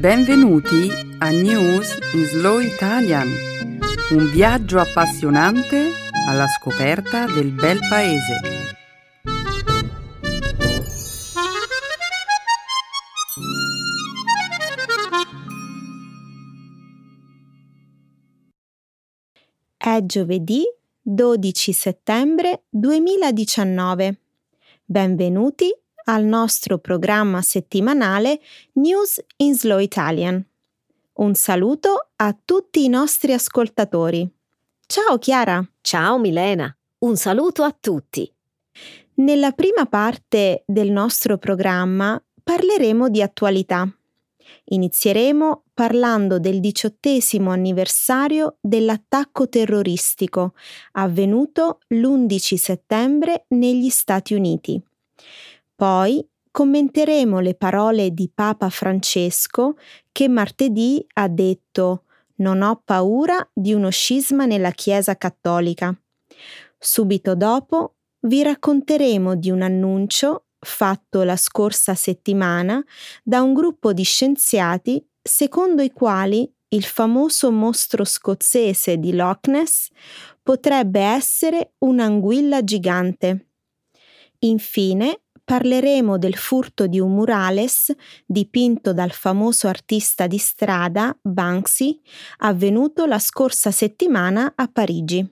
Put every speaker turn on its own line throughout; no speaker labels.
Benvenuti a News in Slow Italian, un viaggio appassionante alla scoperta del bel paese.
È giovedì 12 settembre 2019. Benvenuti al nostro programma settimanale News in Slow Italian. Un saluto a tutti i nostri ascoltatori. Ciao Chiara!
Ciao Milena! Un saluto a tutti!
Nella prima parte del nostro programma parleremo di attualità. Inizieremo parlando del diciottesimo anniversario dell'attacco terroristico avvenuto l'11 settembre negli Stati Uniti. Poi commenteremo le parole di Papa Francesco che martedì ha detto Non ho paura di uno scisma nella Chiesa cattolica. Subito dopo vi racconteremo di un annuncio fatto la scorsa settimana da un gruppo di scienziati secondo i quali il famoso mostro scozzese di Loch Ness potrebbe essere un'anguilla gigante. Infine parleremo del furto di un murales dipinto dal famoso artista di strada Banksy, avvenuto la scorsa settimana a Parigi.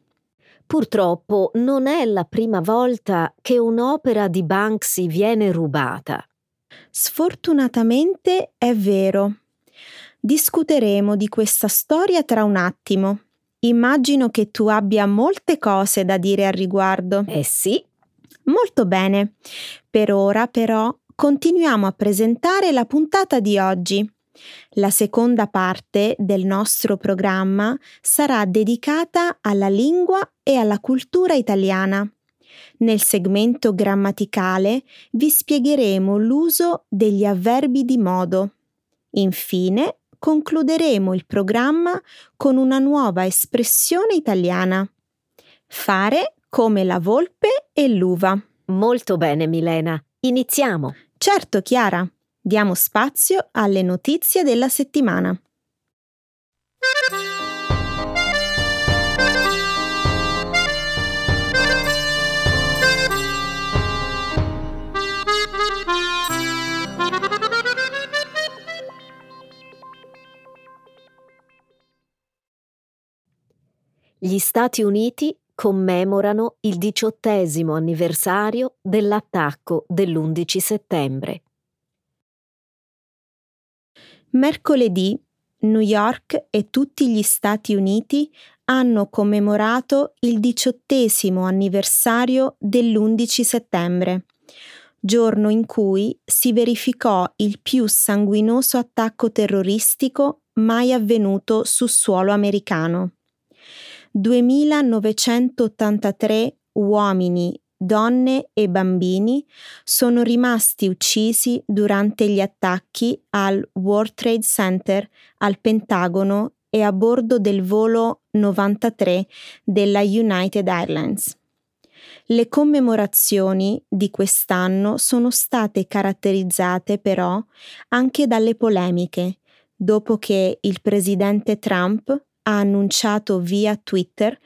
Purtroppo non è la prima volta che un'opera di Banksy viene rubata.
Sfortunatamente è vero. Discuteremo di questa storia tra un attimo. Immagino che tu abbia molte cose da dire al riguardo.
Eh sì,
Molto bene. Per ora però continuiamo a presentare la puntata di oggi. La seconda parte del nostro programma sarà dedicata alla lingua e alla cultura italiana. Nel segmento grammaticale vi spiegheremo l'uso degli avverbi di modo. Infine concluderemo il programma con una nuova espressione italiana. Fare come la volpe e l'uva.
molto bene Milena. Iniziamo.
Certo, Chiara. Diamo spazio alle notizie della settimana.
Gli Stati Uniti commemorano il diciottesimo anniversario dell'attacco dell'11 settembre.
Mercoledì New York e tutti gli Stati Uniti hanno commemorato il diciottesimo anniversario dell'11 settembre, giorno in cui si verificò il più sanguinoso attacco terroristico mai avvenuto su suolo americano. 2.983 uomini, donne e bambini sono rimasti uccisi durante gli attacchi al World Trade Center, al Pentagono e a bordo del volo 93 della United Airlines. Le commemorazioni di quest'anno sono state caratterizzate però anche dalle polemiche, dopo che il presidente Trump ha annunciato via Twitter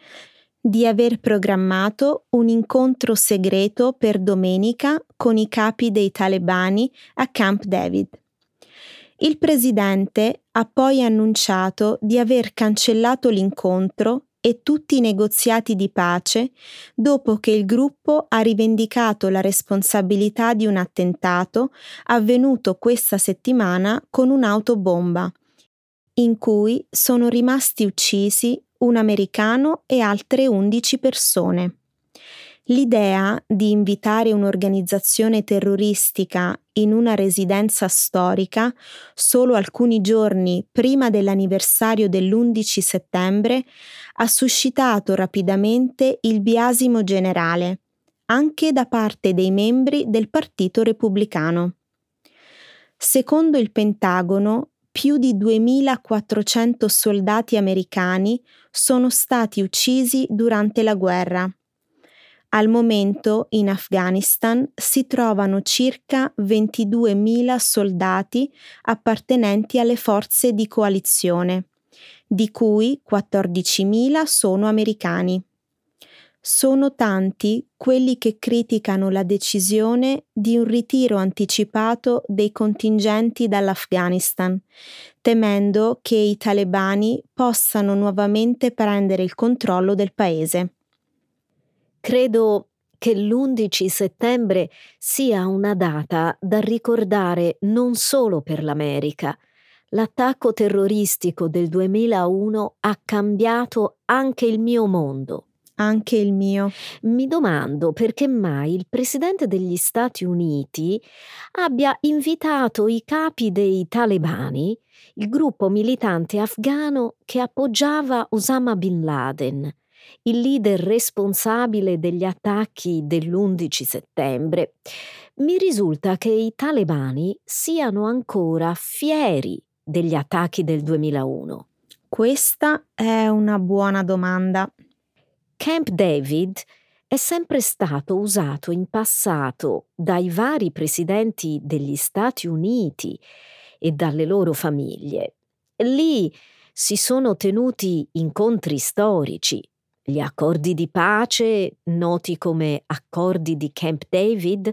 di aver programmato un incontro segreto per domenica con i capi dei talebani a Camp David. Il presidente ha poi annunciato di aver cancellato l'incontro e tutti i negoziati di pace dopo che il gruppo ha rivendicato la responsabilità di un attentato avvenuto questa settimana con un'autobomba in cui sono rimasti uccisi un americano e altre 11 persone. L'idea di invitare un'organizzazione terroristica in una residenza storica solo alcuni giorni prima dell'anniversario dell'11 settembre ha suscitato rapidamente il biasimo generale, anche da parte dei membri del Partito Repubblicano. Secondo il Pentagono, più di 2400 soldati americani sono stati uccisi durante la guerra. Al momento in Afghanistan si trovano circa 22.000 soldati appartenenti alle forze di coalizione, di cui 14.000 sono americani. Sono tanti quelli che criticano la decisione di un ritiro anticipato dei contingenti dall'Afghanistan, temendo che i talebani possano nuovamente prendere il controllo del paese.
Credo che l'11 settembre sia una data da ricordare non solo per l'America. L'attacco terroristico del 2001 ha cambiato anche il mio mondo.
Anche il mio.
Mi domando perché mai il presidente degli Stati Uniti abbia invitato i capi dei talebani, il gruppo militante afghano che appoggiava Osama bin Laden, il leader responsabile degli attacchi dell'11 settembre, mi risulta che i talebani siano ancora fieri degli attacchi del 2001.
Questa è una buona domanda.
Camp David è sempre stato usato in passato dai vari presidenti degli Stati Uniti e dalle loro famiglie. Lì si sono tenuti incontri storici gli accordi di pace, noti come accordi di Camp David,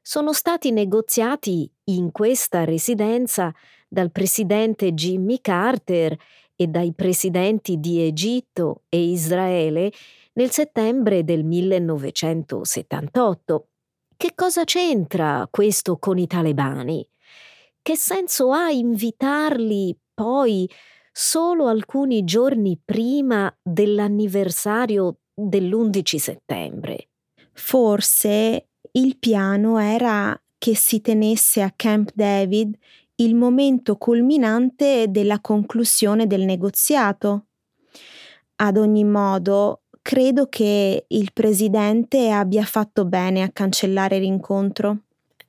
sono stati negoziati in questa residenza dal presidente Jimmy Carter e dai presidenti di Egitto e Israele nel settembre del 1978. Che cosa c'entra questo con i talebani? Che senso ha invitarli poi solo alcuni giorni prima dell'anniversario dell'11 settembre.
Forse il piano era che si tenesse a Camp David il momento culminante della conclusione del negoziato. Ad ogni modo, credo che il presidente abbia fatto bene a cancellare l'incontro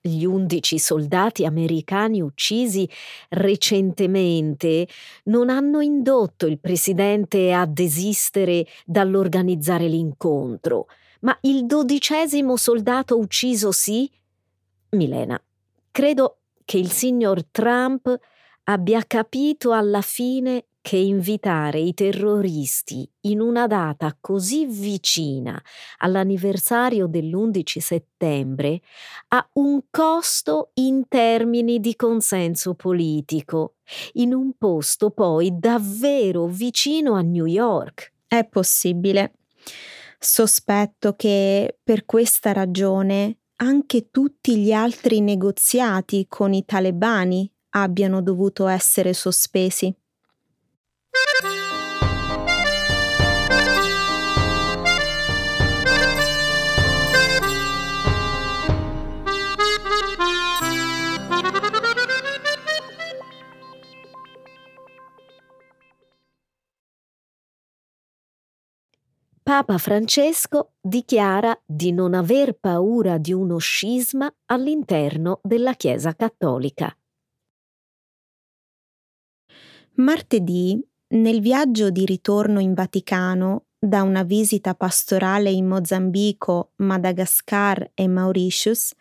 gli undici soldati americani uccisi recentemente non hanno indotto il presidente a desistere dall'organizzare l'incontro, ma il dodicesimo soldato ucciso sì? Milena, credo che il signor Trump abbia capito alla fine che invitare i terroristi in una data così vicina all'anniversario dell'11 settembre ha un costo in termini di consenso politico, in un posto poi davvero vicino a New York.
È possibile. Sospetto che per questa ragione anche tutti gli altri negoziati con i talebani abbiano dovuto essere sospesi.
Papa Francesco dichiara di non aver paura di uno scisma all'interno della Chiesa cattolica.
Martedì, nel viaggio di ritorno in Vaticano da una visita pastorale in Mozambico, Madagascar e Mauritius,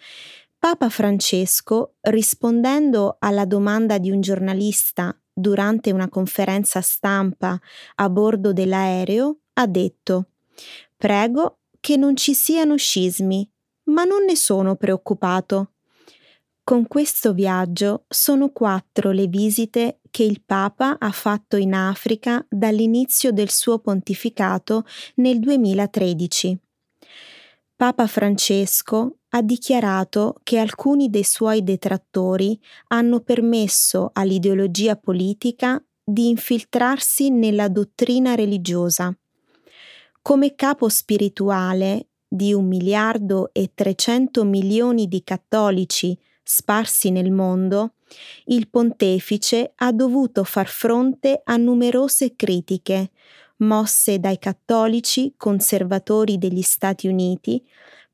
Papa Francesco, rispondendo alla domanda di un giornalista durante una conferenza stampa a bordo dell'aereo, ha detto Prego che non ci siano scismi, ma non ne sono preoccupato. Con questo viaggio sono quattro le visite che il Papa ha fatto in Africa dall'inizio del suo pontificato nel 2013. Papa Francesco ha dichiarato che alcuni dei suoi detrattori hanno permesso all'ideologia politica di infiltrarsi nella dottrina religiosa come capo spirituale di un miliardo e 300 milioni di cattolici sparsi nel mondo, il pontefice ha dovuto far fronte a numerose critiche mosse dai cattolici conservatori degli Stati Uniti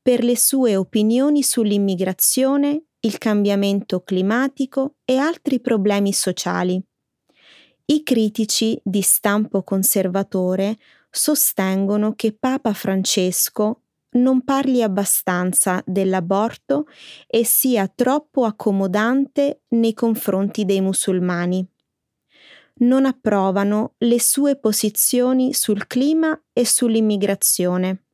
per le sue opinioni sull'immigrazione, il cambiamento climatico e altri problemi sociali. I critici di stampo conservatore sostengono che Papa Francesco, non parli abbastanza dell'aborto e sia troppo accomodante nei confronti dei musulmani. Non approvano le sue posizioni sul clima e sull'immigrazione.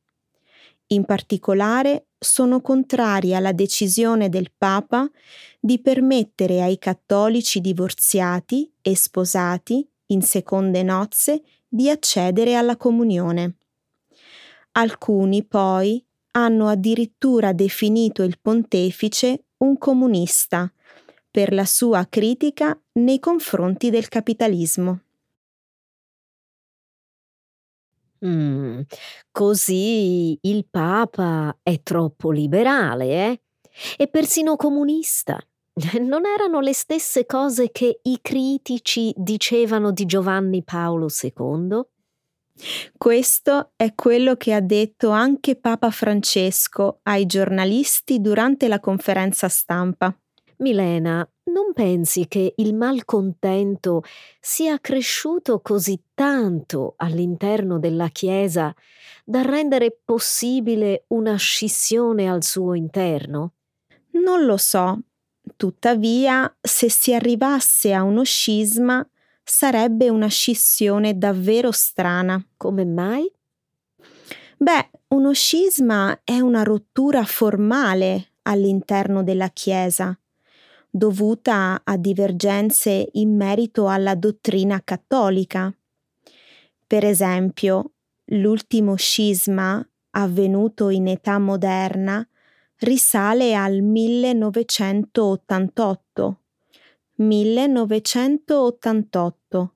In particolare sono contrari alla decisione del Papa di permettere ai cattolici divorziati e sposati in seconde nozze di accedere alla comunione. Alcuni poi hanno addirittura definito il pontefice un comunista per la sua critica nei confronti del capitalismo.
Mm, così il Papa è troppo liberale, eh? E persino comunista. Non erano le stesse cose che i critici dicevano di Giovanni Paolo II?
Questo è quello che ha detto anche Papa Francesco ai giornalisti durante la conferenza stampa.
Milena, non pensi che il malcontento sia cresciuto così tanto all'interno della Chiesa da rendere possibile una scissione al suo interno?
Non lo so. Tuttavia, se si arrivasse a uno scisma, sarebbe una scissione davvero strana.
Come mai?
Beh, uno scisma è una rottura formale all'interno della Chiesa dovuta a divergenze in merito alla dottrina cattolica. Per esempio, l'ultimo scisma avvenuto in età moderna risale al 1988. 1988,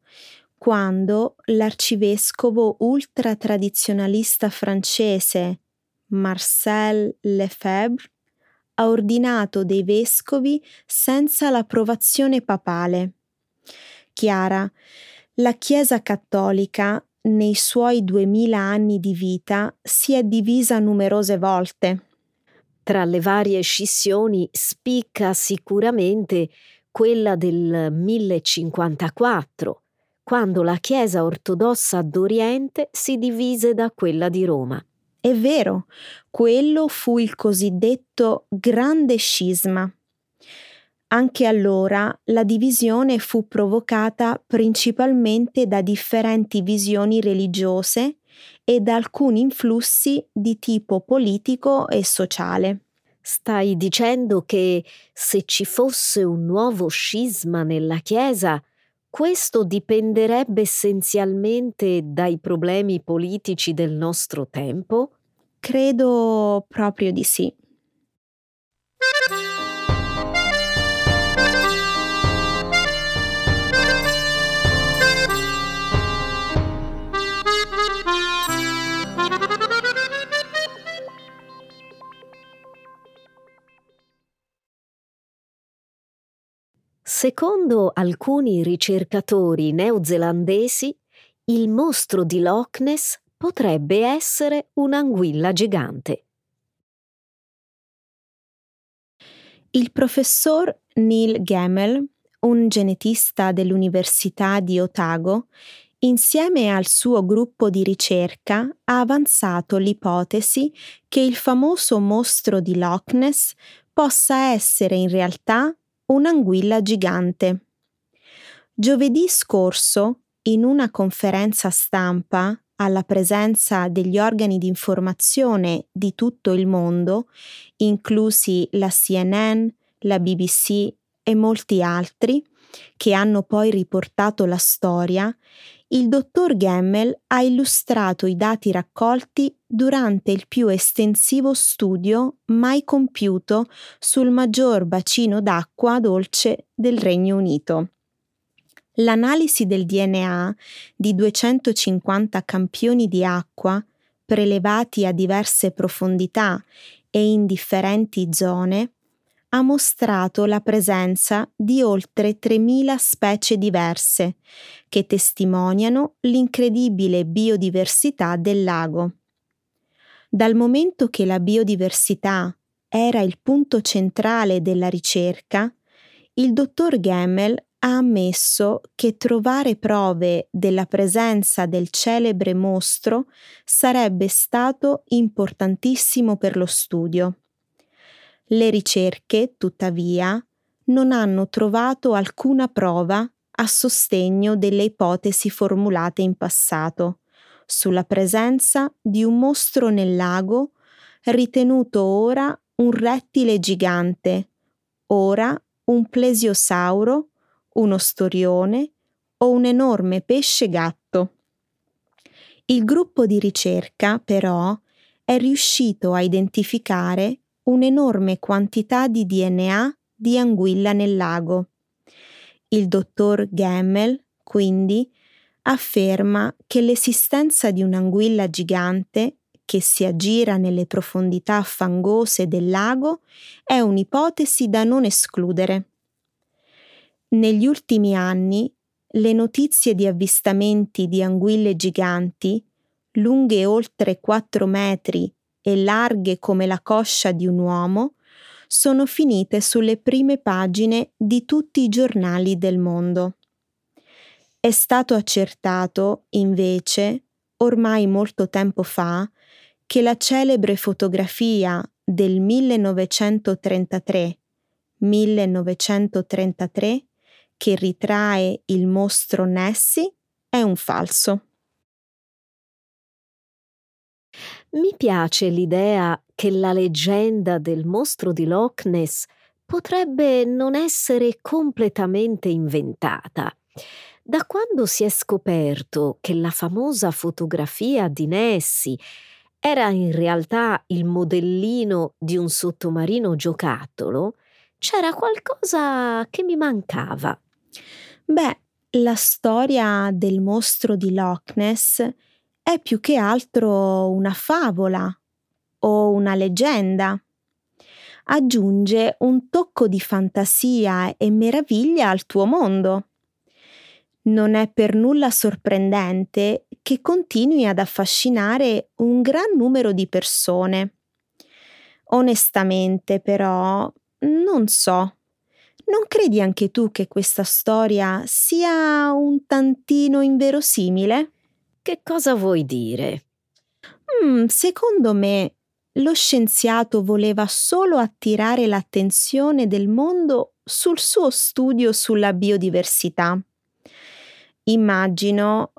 quando l'arcivescovo ultratradizionalista francese Marcel Lefebvre ha ordinato dei vescovi senza l'approvazione papale. Chiara, la Chiesa cattolica nei suoi duemila anni di vita si è divisa numerose volte.
Tra le varie scissioni spicca sicuramente quella del 1054, quando la Chiesa ortodossa d'Oriente si divise da quella di Roma.
È vero, quello fu il cosiddetto grande scisma. Anche allora la divisione fu provocata principalmente da differenti visioni religiose e da alcuni influssi di tipo politico e sociale.
Stai dicendo che se ci fosse un nuovo scisma nella Chiesa, questo dipenderebbe essenzialmente dai problemi politici del nostro tempo?
Credo proprio di sì.
Secondo alcuni ricercatori neozelandesi, il mostro di Loch Ness potrebbe essere un'anguilla gigante.
Il professor Neil Gemmel, un genetista dell'Università di Otago, insieme al suo gruppo di ricerca ha avanzato l'ipotesi che il famoso mostro di Loch Ness possa essere in realtà un'anguilla gigante. Giovedì scorso, in una conferenza stampa alla presenza degli organi di informazione di tutto il mondo, inclusi la CNN, la BBC e molti altri, che hanno poi riportato la storia, il dottor Gemmel ha illustrato i dati raccolti durante il più estensivo studio mai compiuto sul maggior bacino d'acqua dolce del Regno Unito. L'analisi del DNA di 250 campioni di acqua prelevati a diverse profondità e in differenti zone ha mostrato la presenza di oltre 3.000 specie diverse che testimoniano l'incredibile biodiversità del lago. Dal momento che la biodiversità era il punto centrale della ricerca, il dottor Gemmel ha ammesso che trovare prove della presenza del celebre mostro sarebbe stato importantissimo per lo studio. Le ricerche, tuttavia, non hanno trovato alcuna prova a sostegno delle ipotesi formulate in passato sulla presenza di un mostro nel lago ritenuto ora un rettile gigante, ora un plesiosauro, uno storione o un enorme pesce gatto. Il gruppo di ricerca, però, è riuscito a identificare un'enorme quantità di DNA di anguilla nel lago. Il dottor Gemmel, quindi, afferma che l'esistenza di un'anguilla gigante che si aggira nelle profondità fangose del lago è un'ipotesi da non escludere. Negli ultimi anni le notizie di avvistamenti di anguille giganti, lunghe oltre 4 metri e larghe come la coscia di un uomo, sono finite sulle prime pagine di tutti i giornali del mondo. È stato accertato, invece, ormai molto tempo fa, che la celebre fotografia del 1933 1933 che ritrae il mostro Nessie è un falso.
Mi piace l'idea che la leggenda del mostro di Loch Ness potrebbe non essere completamente inventata. Da quando si è scoperto che la famosa fotografia di Nessie era in realtà il modellino di un sottomarino giocattolo, c'era qualcosa che mi mancava.
Beh, la storia del mostro di Loch Ness è più che altro una favola o una leggenda. Aggiunge un tocco di fantasia e meraviglia al tuo mondo. Non è per nulla sorprendente che continui ad affascinare un gran numero di persone. Onestamente, però, non so. Non credi anche tu che questa storia sia un tantino inverosimile?
Che cosa vuoi dire?
Mm, secondo me, lo scienziato voleva solo attirare l'attenzione del mondo sul suo studio sulla biodiversità. Immagino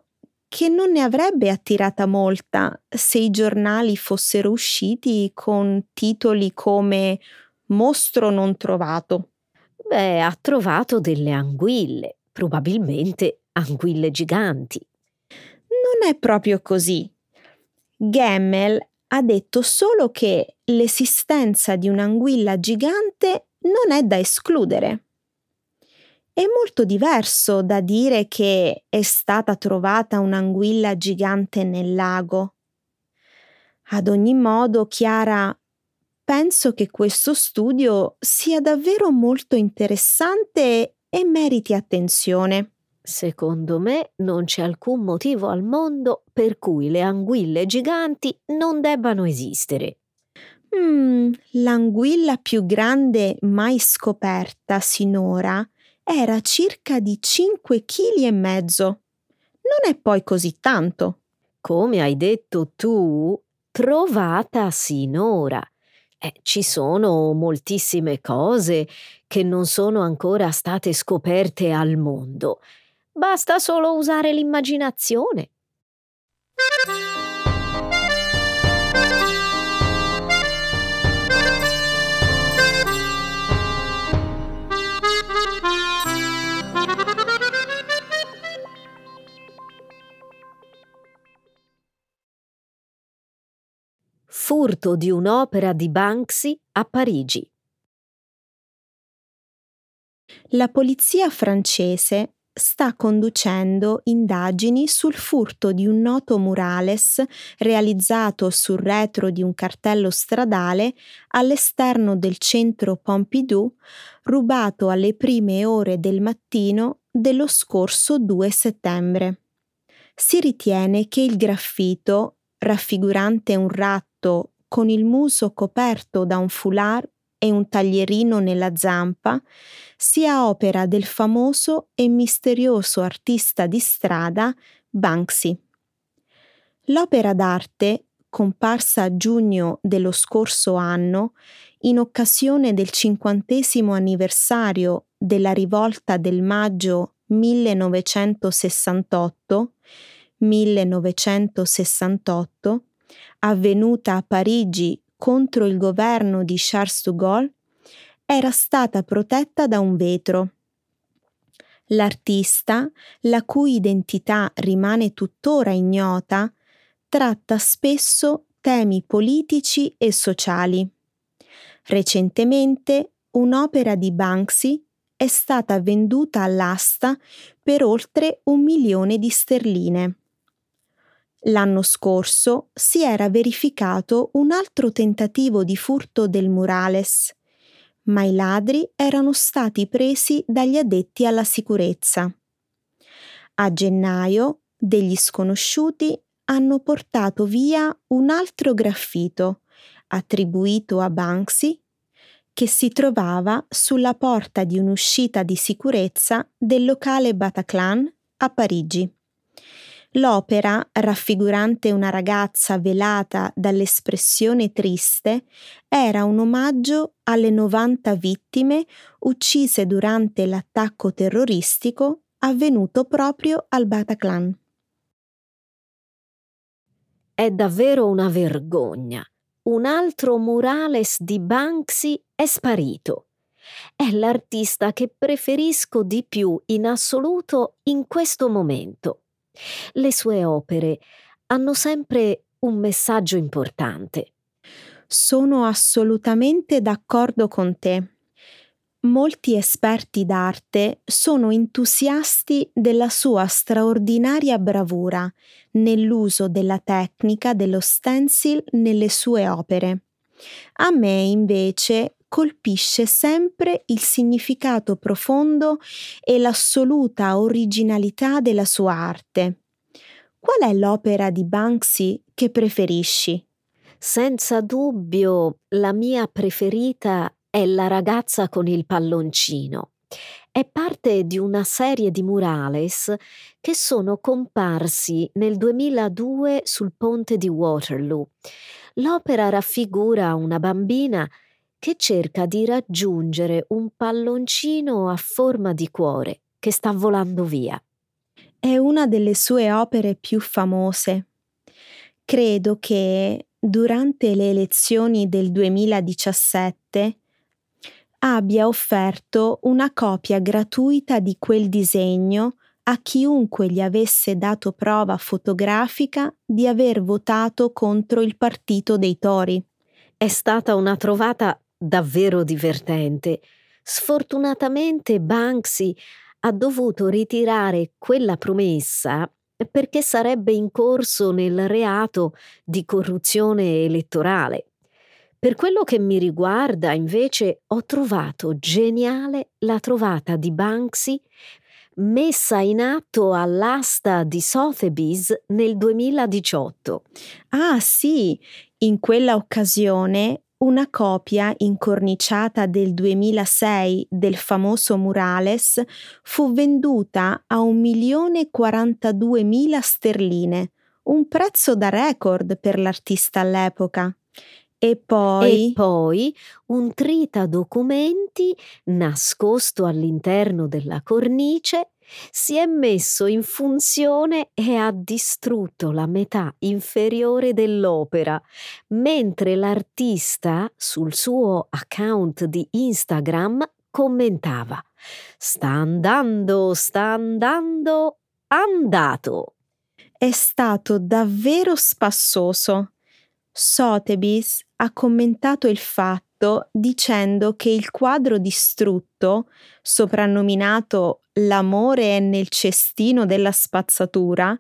che non ne avrebbe attirata molta se i giornali fossero usciti con titoli come Mostro non trovato.
Beh, ha trovato delle anguille, probabilmente anguille giganti.
Non è proprio così. Gemmel ha detto solo che l'esistenza di un'anguilla gigante non è da escludere. È molto diverso da dire che è stata trovata un'anguilla gigante nel lago. Ad ogni modo, Chiara, penso che questo studio sia davvero molto interessante e meriti attenzione.
Secondo me non c'è alcun motivo al mondo per cui le anguille giganti non debbano esistere.
Mm, l'anguilla più grande mai scoperta sinora era circa di 5 kg e mezzo. Non è poi così tanto.
Come hai detto tu, trovata sinora. Eh, ci sono moltissime cose che non sono ancora state scoperte al mondo. Basta solo usare l'immaginazione. Furto di un'opera di Banksy a Parigi.
La polizia francese sta conducendo indagini sul furto di un noto murales realizzato sul retro di un cartello stradale all'esterno del centro Pompidou, rubato alle prime ore del mattino dello scorso 2 settembre. Si ritiene che il graffito, raffigurante un ratto con il muso coperto da un foulard, e un taglierino nella zampa, sia opera del famoso e misterioso artista di strada Banksy. L'opera d'arte, comparsa a giugno dello scorso anno, in occasione del cinquantesimo anniversario della rivolta del maggio 1968, 1968, avvenuta a Parigi contro il governo di Charles de Gaulle, era stata protetta da un vetro. L'artista, la cui identità rimane tuttora ignota, tratta spesso temi politici e sociali. Recentemente un'opera di Banksy è stata venduta all'asta per oltre un milione di sterline. L'anno scorso si era verificato un altro tentativo di furto del murales, ma i ladri erano stati presi dagli addetti alla sicurezza. A gennaio degli sconosciuti hanno portato via un altro graffito attribuito a Banksy che si trovava sulla porta di un'uscita di sicurezza del locale Bataclan a Parigi. L'opera, raffigurante una ragazza velata dall'espressione triste, era un omaggio alle 90 vittime uccise durante l'attacco terroristico avvenuto proprio al Bataclan.
È davvero una vergogna. Un altro murales di Banksy è sparito. È l'artista che preferisco di più in assoluto in questo momento. Le sue opere hanno sempre un messaggio importante.
Sono assolutamente d'accordo con te. Molti esperti d'arte sono entusiasti della sua straordinaria bravura nell'uso della tecnica dello stencil nelle sue opere. A me invece colpisce sempre il significato profondo e l'assoluta originalità della sua arte. Qual è l'opera di Banksy che preferisci?
Senza dubbio la mia preferita è La ragazza con il palloncino. È parte di una serie di murales che sono comparsi nel 2002 sul ponte di Waterloo. L'opera raffigura una bambina che cerca di raggiungere un palloncino a forma di cuore che sta volando via.
È una delle sue opere più famose. Credo che durante le elezioni del 2017 abbia offerto una copia gratuita di quel disegno a chiunque gli avesse dato prova fotografica di aver votato contro il partito dei Tori.
È stata una trovata davvero divertente. Sfortunatamente Banksy ha dovuto ritirare quella promessa perché sarebbe incorso nel reato di corruzione elettorale. Per quello che mi riguarda, invece, ho trovato geniale la trovata di Banksy messa in atto all'asta di Sotheby's nel 2018.
Ah sì, in quella occasione una copia incorniciata del 2006 del famoso murales fu venduta a 1.042.000 sterline, un prezzo da record per l'artista all'epoca. E poi...
E poi un trita documenti nascosto all'interno della cornice si è messo in funzione e ha distrutto la metà inferiore dell'opera, mentre l'artista sul suo account di Instagram commentava Sta andando, sta andando, andato.
È stato davvero spassoso. Sotheby's ha commentato il fatto dicendo che il quadro distrutto, soprannominato L'amore è nel cestino della spazzatura,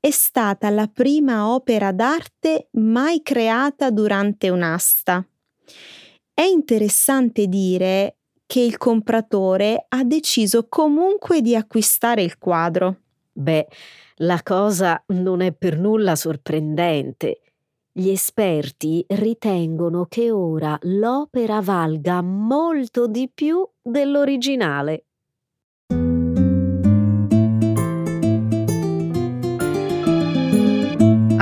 è stata la prima opera d'arte mai creata durante un'asta. È interessante dire che il compratore ha deciso comunque di acquistare il quadro.
Beh, la cosa non è per nulla sorprendente Gli esperti ritengono che ora l'opera valga molto di più dell'originale.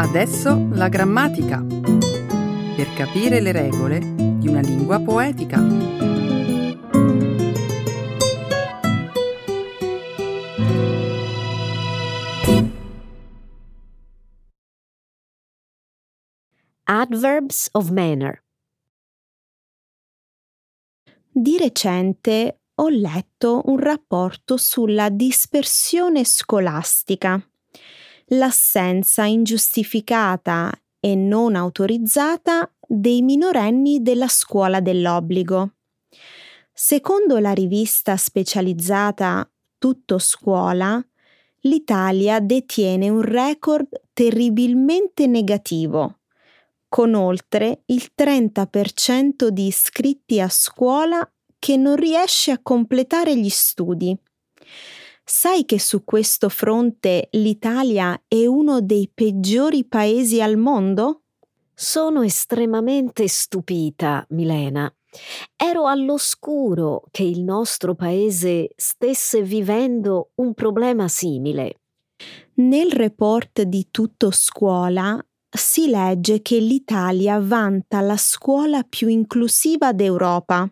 Adesso la grammatica. Per capire le regole di una lingua poetica.
Adverbs of manner.
Di recente ho letto un rapporto sulla dispersione scolastica, l'assenza ingiustificata e non autorizzata dei minorenni della scuola dell'obbligo. Secondo la rivista specializzata Tutto Scuola, l'Italia detiene un record terribilmente negativo con oltre il 30% di iscritti a scuola che non riesce a completare gli studi. Sai che su questo fronte l'Italia è uno dei peggiori paesi al mondo?
Sono estremamente stupita, Milena. Ero all'oscuro che il nostro paese stesse vivendo un problema simile.
Nel report di Tutto Scuola si legge che l'Italia vanta la scuola più inclusiva d'Europa,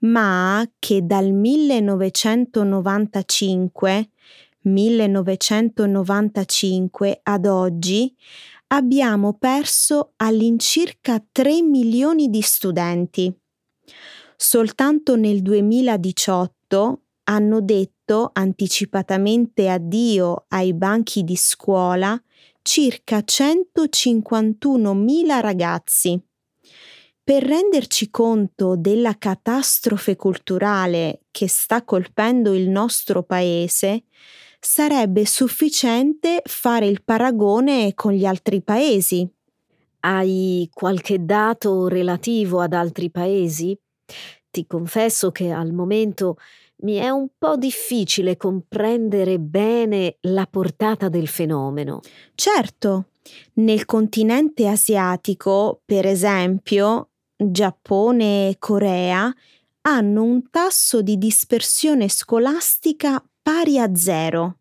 ma che dal 1995 1995 ad oggi abbiamo perso all'incirca 3 milioni di studenti. Soltanto nel 2018 hanno detto anticipatamente addio ai banchi di scuola circa 151.000 ragazzi. Per renderci conto della catastrofe culturale che sta colpendo il nostro paese, sarebbe sufficiente fare il paragone con gli altri paesi.
Hai qualche dato relativo ad altri paesi? Ti confesso che al momento mi è un po' difficile comprendere bene la portata del fenomeno.
Certo, nel continente asiatico, per esempio, Giappone e Corea hanno un tasso di dispersione scolastica pari a zero.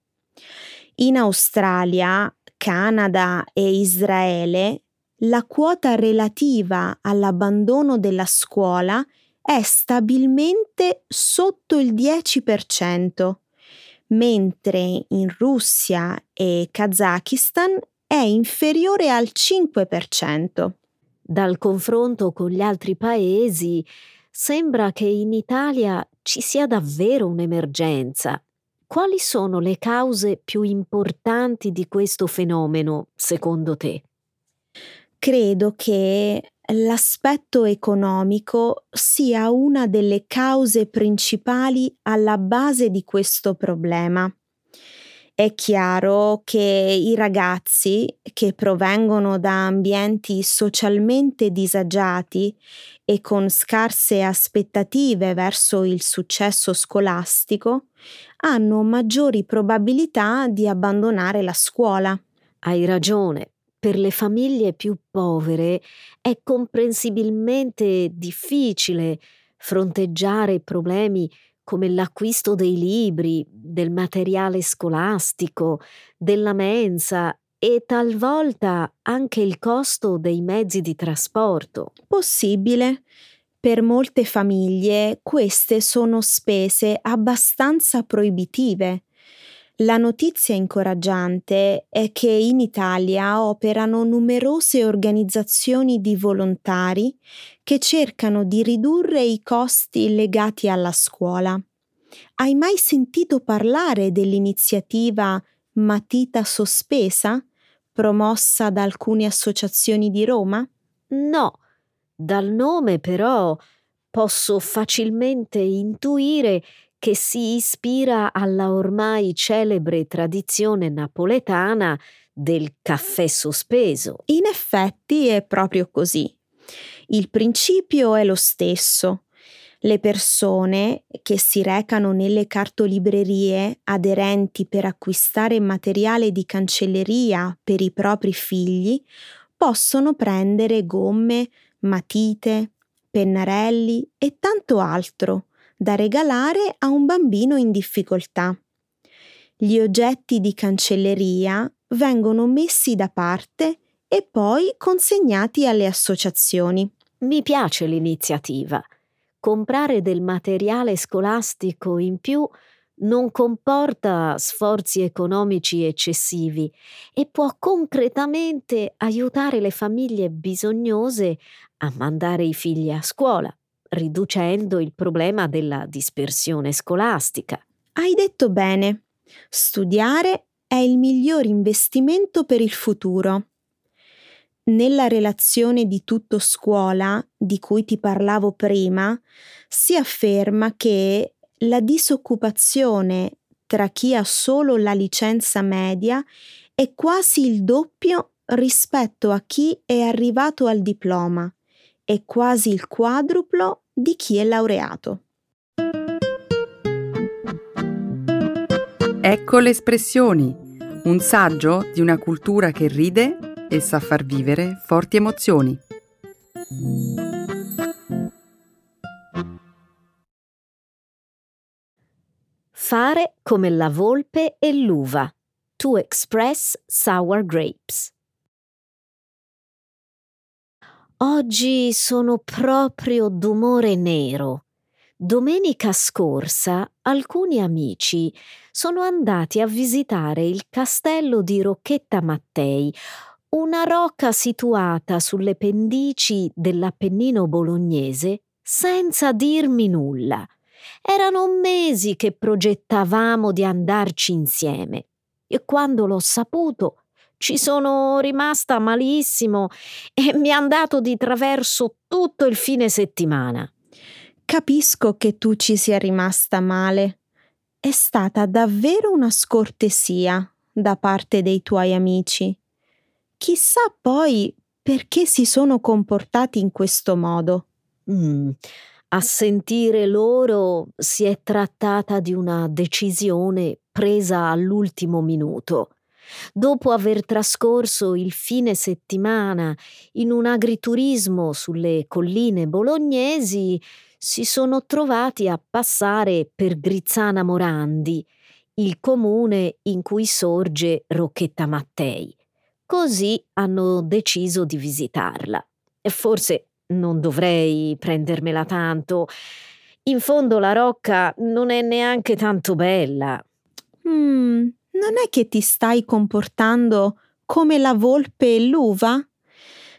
In Australia, Canada e Israele la quota relativa all'abbandono della scuola è stabilmente sotto il 10%, mentre in Russia e Kazakistan è inferiore al 5%.
Dal confronto con gli altri paesi sembra che in Italia ci sia davvero un'emergenza. Quali sono le cause più importanti di questo fenomeno, secondo te?
Credo che l'aspetto economico sia una delle cause principali alla base di questo problema. È chiaro che i ragazzi che provengono da ambienti socialmente disagiati e con scarse aspettative verso il successo scolastico hanno maggiori probabilità di abbandonare la scuola.
Hai ragione, per le famiglie più povere è comprensibilmente difficile fronteggiare problemi come l'acquisto dei libri, del materiale scolastico, della mensa e talvolta anche il costo dei mezzi di trasporto.
Possibile. Per molte famiglie queste sono spese abbastanza proibitive la notizia incoraggiante è che in Italia operano numerose organizzazioni di volontari che cercano di ridurre i costi legati alla scuola. Hai mai sentito parlare dell'iniziativa Matita Sospesa, promossa da alcune associazioni di Roma?
No, dal nome però posso facilmente intuire che si ispira alla ormai celebre tradizione napoletana del caffè sospeso.
In effetti è proprio così. Il principio è lo stesso. Le persone che si recano nelle cartolibrerie aderenti per acquistare materiale di cancelleria per i propri figli possono prendere gomme, matite, pennarelli e tanto altro da regalare a un bambino in difficoltà. Gli oggetti di cancelleria vengono messi da parte e poi consegnati alle associazioni.
Mi piace l'iniziativa. Comprare del materiale scolastico in più non comporta sforzi economici eccessivi e può concretamente aiutare le famiglie bisognose a mandare i figli a scuola, riducendo il problema della dispersione scolastica.
Hai detto bene. Studiare è il miglior investimento per il futuro. Nella relazione di tutto scuola, di cui ti parlavo prima, si afferma che la disoccupazione tra chi ha solo la licenza media è quasi il doppio rispetto a chi è arrivato al diploma e quasi il quadruplo di chi è laureato.
Ecco le espressioni, un saggio di una cultura che ride e sa far vivere forti emozioni.
Fare come la volpe e l'uva. To express sour grapes. Oggi sono proprio d'umore nero. Domenica scorsa alcuni amici sono andati a visitare il castello di Rocchetta Mattei, una rocca situata sulle pendici dell'Appennino bolognese, senza dirmi nulla. Erano mesi che progettavamo di andarci insieme e quando l'ho saputo ci sono rimasta malissimo e mi è andato di traverso tutto il fine settimana.
Capisco che tu ci sia rimasta male. È stata davvero una scortesia da parte dei tuoi amici. Chissà poi perché si sono comportati in questo modo.
Mm, a sentire loro si è trattata di una decisione presa all'ultimo minuto. Dopo aver trascorso il fine settimana in un agriturismo sulle colline bolognesi, si sono trovati a passare per Grizzana Morandi, il comune in cui sorge Rocchetta Mattei. Così hanno deciso di visitarla. E forse non dovrei prendermela tanto. In fondo la rocca non è neanche tanto bella.
Mm, non è che ti stai comportando come la volpe e l'uva?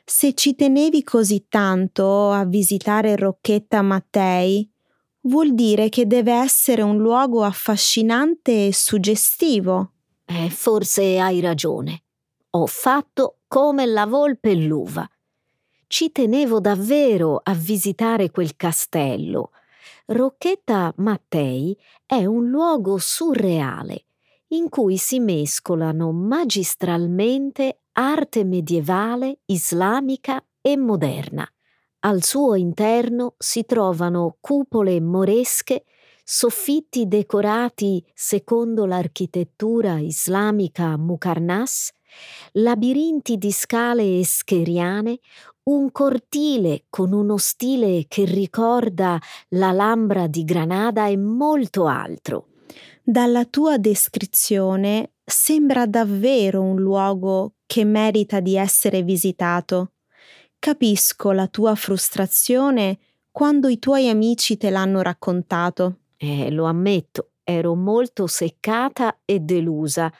Se ci tenevi così tanto a visitare Rocchetta Mattei, vuol dire che deve essere un luogo affascinante e suggestivo.
Eh, forse hai ragione. Ho fatto come la volpe e l'uva ci tenevo davvero a visitare quel castello. Rocchetta Mattei è un luogo surreale in cui si mescolano magistralmente arte medievale, islamica e moderna. Al suo interno si trovano cupole moresche, soffitti decorati secondo l'architettura islamica Mukarnas, labirinti di scale escheriane, un cortile con uno stile che ricorda l'Alhambra di Granada e molto altro.
Dalla tua descrizione sembra davvero un luogo che merita di essere visitato. Capisco la tua frustrazione quando i tuoi amici te l'hanno raccontato.
Eh, lo ammetto, ero molto seccata e delusa,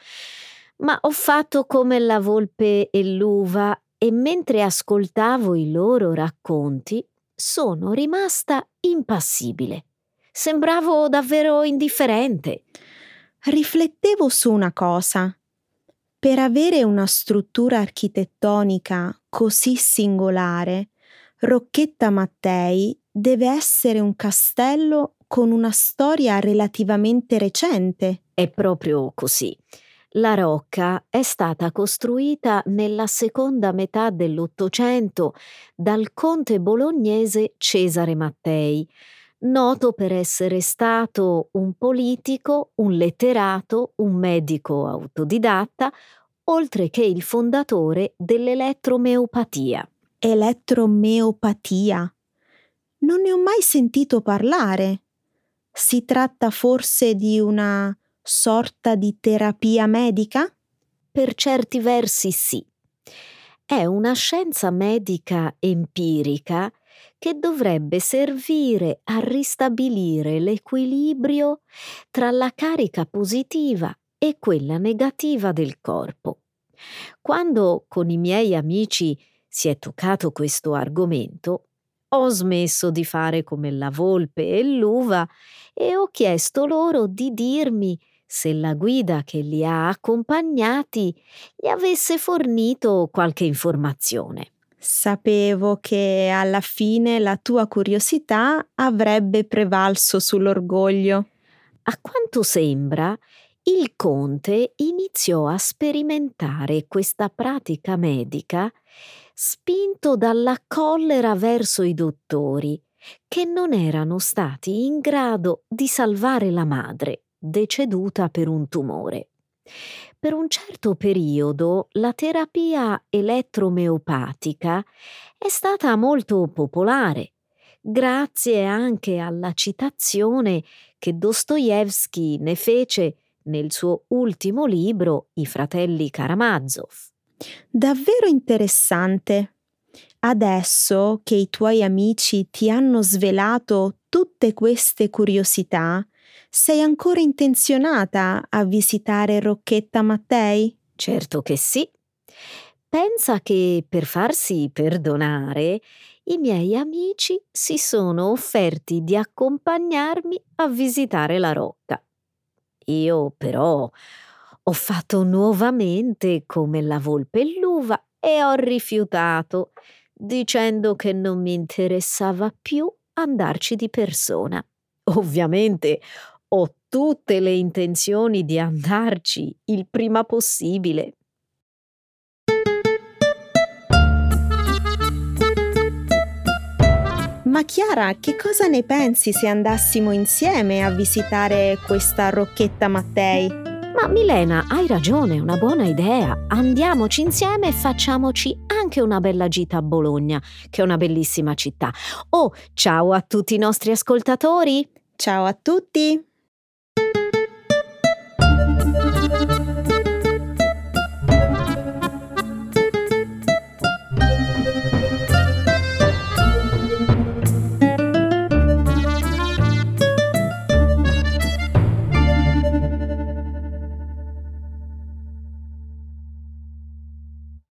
ma ho fatto come la volpe e l'uva e mentre ascoltavo i loro racconti sono rimasta impassibile. Sembravo davvero indifferente.
Riflettevo su una cosa. Per avere una struttura architettonica così singolare, Rocchetta Mattei deve essere un castello con una storia relativamente recente.
È proprio così. La rocca è stata costruita nella seconda metà dell'Ottocento dal conte bolognese Cesare Mattei, noto per essere stato un politico, un letterato, un medico autodidatta, oltre che il fondatore dell'elettromeopatia.
Elettromeopatia. Non ne ho mai sentito parlare. Si tratta forse di una sorta di terapia medica?
Per certi versi sì. È una scienza medica empirica che dovrebbe servire a ristabilire l'equilibrio tra la carica positiva e quella negativa del corpo. Quando con i miei amici si è toccato questo argomento, ho smesso di fare come la volpe e l'uva e ho chiesto loro di dirmi se la guida che li ha accompagnati gli avesse fornito qualche informazione.
Sapevo che alla fine la tua curiosità avrebbe prevalso sull'orgoglio.
A quanto sembra, il conte iniziò a sperimentare questa pratica medica spinto dalla collera verso i dottori, che non erano stati in grado di salvare la madre, deceduta per un tumore. Per un certo periodo la terapia elettromeopatica è stata molto popolare, grazie anche alla citazione che Dostoevsky ne fece nel suo ultimo libro I fratelli Karamazov.
Davvero interessante. Adesso che i tuoi amici ti hanno svelato tutte queste curiosità, sei ancora intenzionata a visitare Rocchetta Mattei?
Certo che sì. Pensa che per farsi perdonare i miei amici si sono offerti di accompagnarmi a visitare la rocca. Io però ho fatto nuovamente come la volpe e l'uva e ho rifiutato, dicendo che non mi interessava più andarci di persona. Ovviamente ho tutte le intenzioni di andarci il prima possibile.
Ma Chiara, che cosa ne pensi se andassimo insieme a visitare questa Rocchetta Mattei?
Ma Milena, hai ragione, è una buona idea. Andiamoci insieme e facciamoci anche una bella gita a Bologna, che è una bellissima città. Oh, ciao a tutti i nostri ascoltatori!
Ciao a tutti! Thank you.